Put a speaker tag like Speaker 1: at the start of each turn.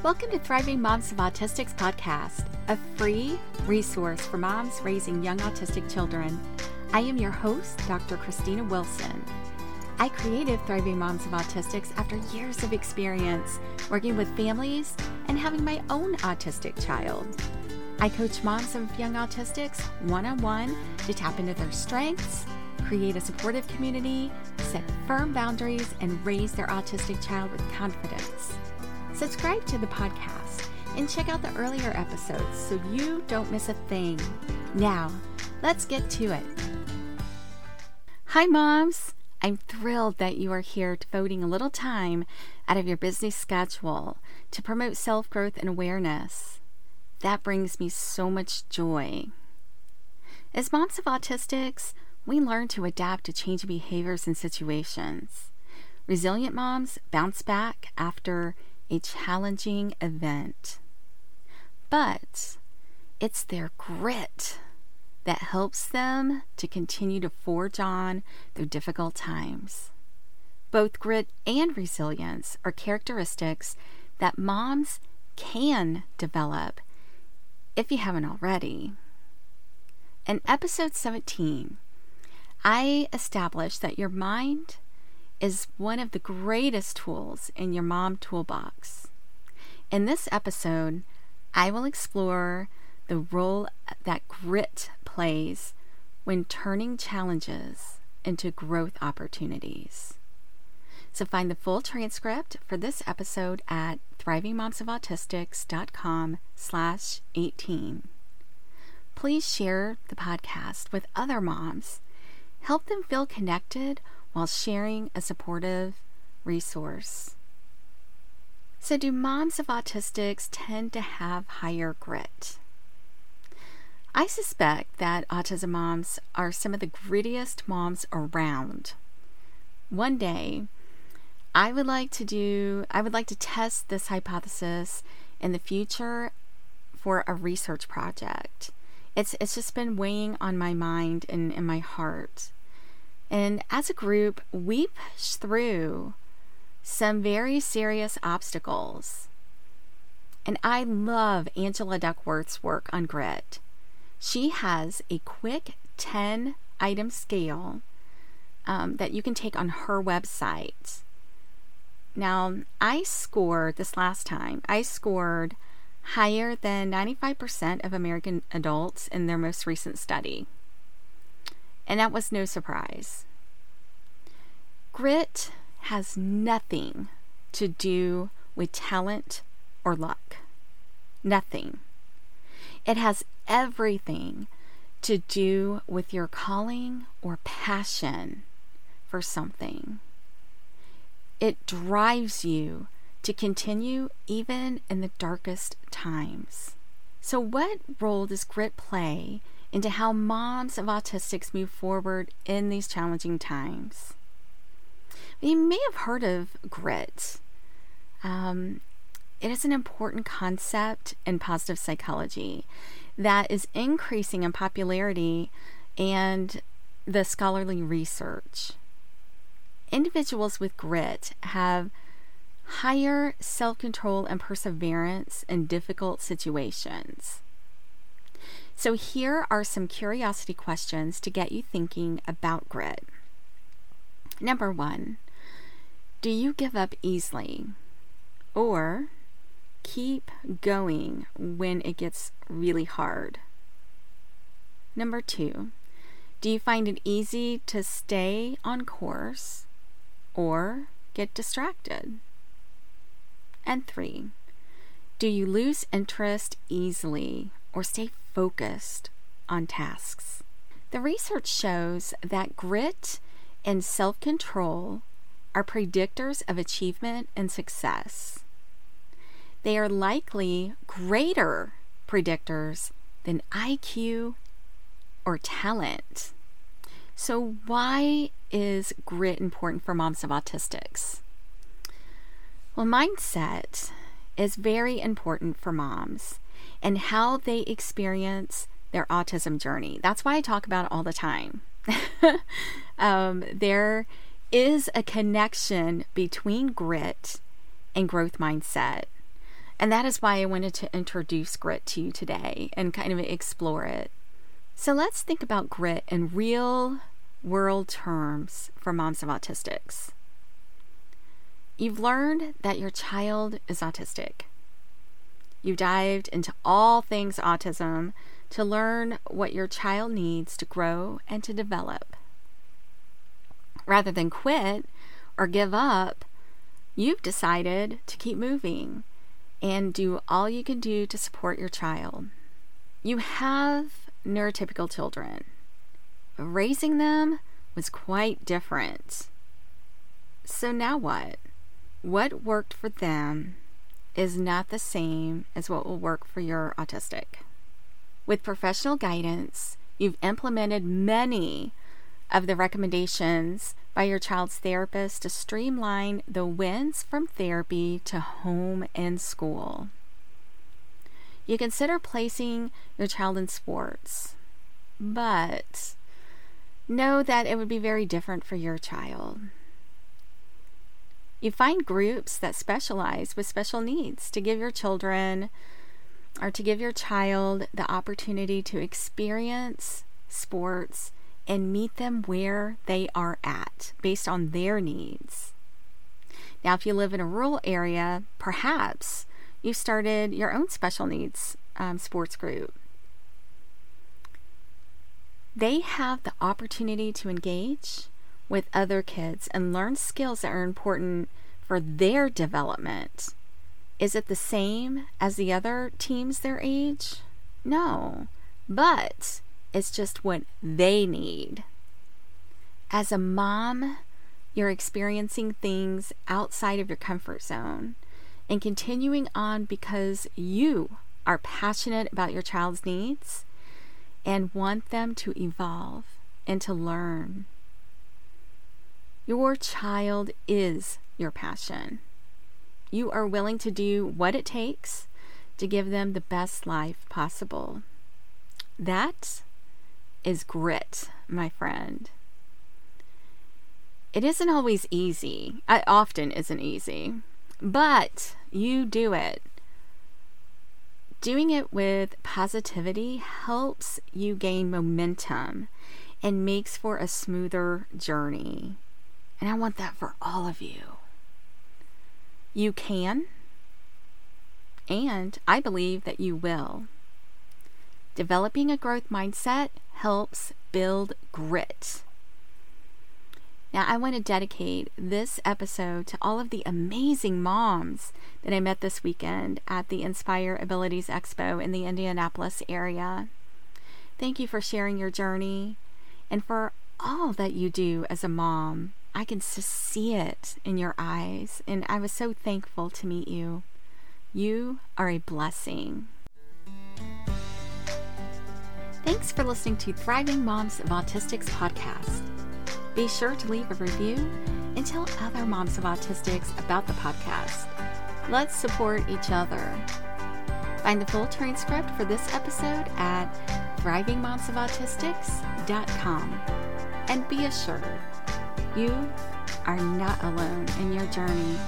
Speaker 1: Welcome to Thriving Moms of Autistics podcast, a free resource for moms raising young autistic children. I am your host, Dr. Christina Wilson. I created Thriving Moms of Autistics after years of experience working with families and having my own autistic child. I coach moms of young autistics one on one to tap into their strengths, create a supportive community, set firm boundaries, and raise their autistic child with confidence. Subscribe to the podcast and check out the earlier episodes so you don't miss a thing. Now, let's get to it. Hi, moms. I'm thrilled that you are here devoting a little time out of your busy schedule to promote self growth and awareness. That brings me so much joy. As moms of autistics, we learn to adapt to changing behaviors and situations. Resilient moms bounce back after a challenging event. But it's their grit that helps them to continue to forge on through difficult times. Both grit and resilience are characteristics that moms can develop if you haven't already. In episode 17, I established that your mind is one of the greatest tools in your mom toolbox. In this episode, I will explore the role that grit plays when turning challenges into growth opportunities. So find the full transcript for this episode at thrivingmomsofautistics.com slash 18. Please share the podcast with other moms. Help them feel connected while sharing a supportive resource. So, do moms of autistics tend to have higher grit? I suspect that autism moms are some of the grittiest moms around. One day, I would like to do, I would like to test this hypothesis in the future for a research project. It's, it's just been weighing on my mind and in my heart. And as a group, we push through some very serious obstacles. And I love Angela Duckworth's work on grit. She has a quick 10 item scale um, that you can take on her website. Now, I scored this last time, I scored higher than 95% of American adults in their most recent study. And that was no surprise. Grit has nothing to do with talent or luck. Nothing. It has everything to do with your calling or passion for something. It drives you to continue even in the darkest times. So, what role does grit play into how moms of autistics move forward in these challenging times? You may have heard of grit. Um, it is an important concept in positive psychology that is increasing in popularity and the scholarly research. Individuals with grit have higher self control and perseverance in difficult situations. So, here are some curiosity questions to get you thinking about grit. Number one, do you give up easily? Or keep going when it gets really hard? Number two, do you find it easy to stay on course or get distracted? And three, do you lose interest easily or stay focused on tasks? The research shows that grit and self control are predictors of achievement and success. They are likely greater predictors than IQ or talent. So, why is grit important for moms of autistics? Well, mindset is very important for moms and how they experience their autism journey. That's why I talk about it all the time. um, there is a connection between grit and growth mindset. And that is why I wanted to introduce grit to you today and kind of explore it. So let's think about grit in real world terms for moms of autistics. You've learned that your child is autistic. You dived into all things autism to learn what your child needs to grow and to develop. Rather than quit or give up, you've decided to keep moving and do all you can do to support your child. You have neurotypical children. Raising them was quite different. So now what? What worked for them is not the same as what will work for your autistic. With professional guidance, you've implemented many of the recommendations by your child's therapist to streamline the wins from therapy to home and school. You consider placing your child in sports, but know that it would be very different for your child. You find groups that specialize with special needs to give your children or to give your child the opportunity to experience sports and meet them where they are at based on their needs. Now, if you live in a rural area, perhaps you started your own special needs um, sports group. They have the opportunity to engage with other kids and learn skills that are important for their development. Is it the same as the other teams their age? No, but it's just what they need. As a mom, you're experiencing things outside of your comfort zone and continuing on because you are passionate about your child's needs and want them to evolve and to learn. Your child is your passion. You are willing to do what it takes to give them the best life possible. That is grit, my friend. It isn't always easy. It often isn't easy. But you do it. Doing it with positivity helps you gain momentum and makes for a smoother journey. And I want that for all of you. You can, and I believe that you will. Developing a growth mindset helps build grit. Now, I want to dedicate this episode to all of the amazing moms that I met this weekend at the Inspire Abilities Expo in the Indianapolis area. Thank you for sharing your journey and for all that you do as a mom. I can see it in your eyes, and I was so thankful to meet you. You are a blessing. Thanks for listening to Thriving Moms of Autistics podcast. Be sure to leave a review and tell other moms of autistics about the podcast. Let's support each other. Find the full transcript for this episode at thrivingmomsofautistics.com. And be assured, you are not alone in your journey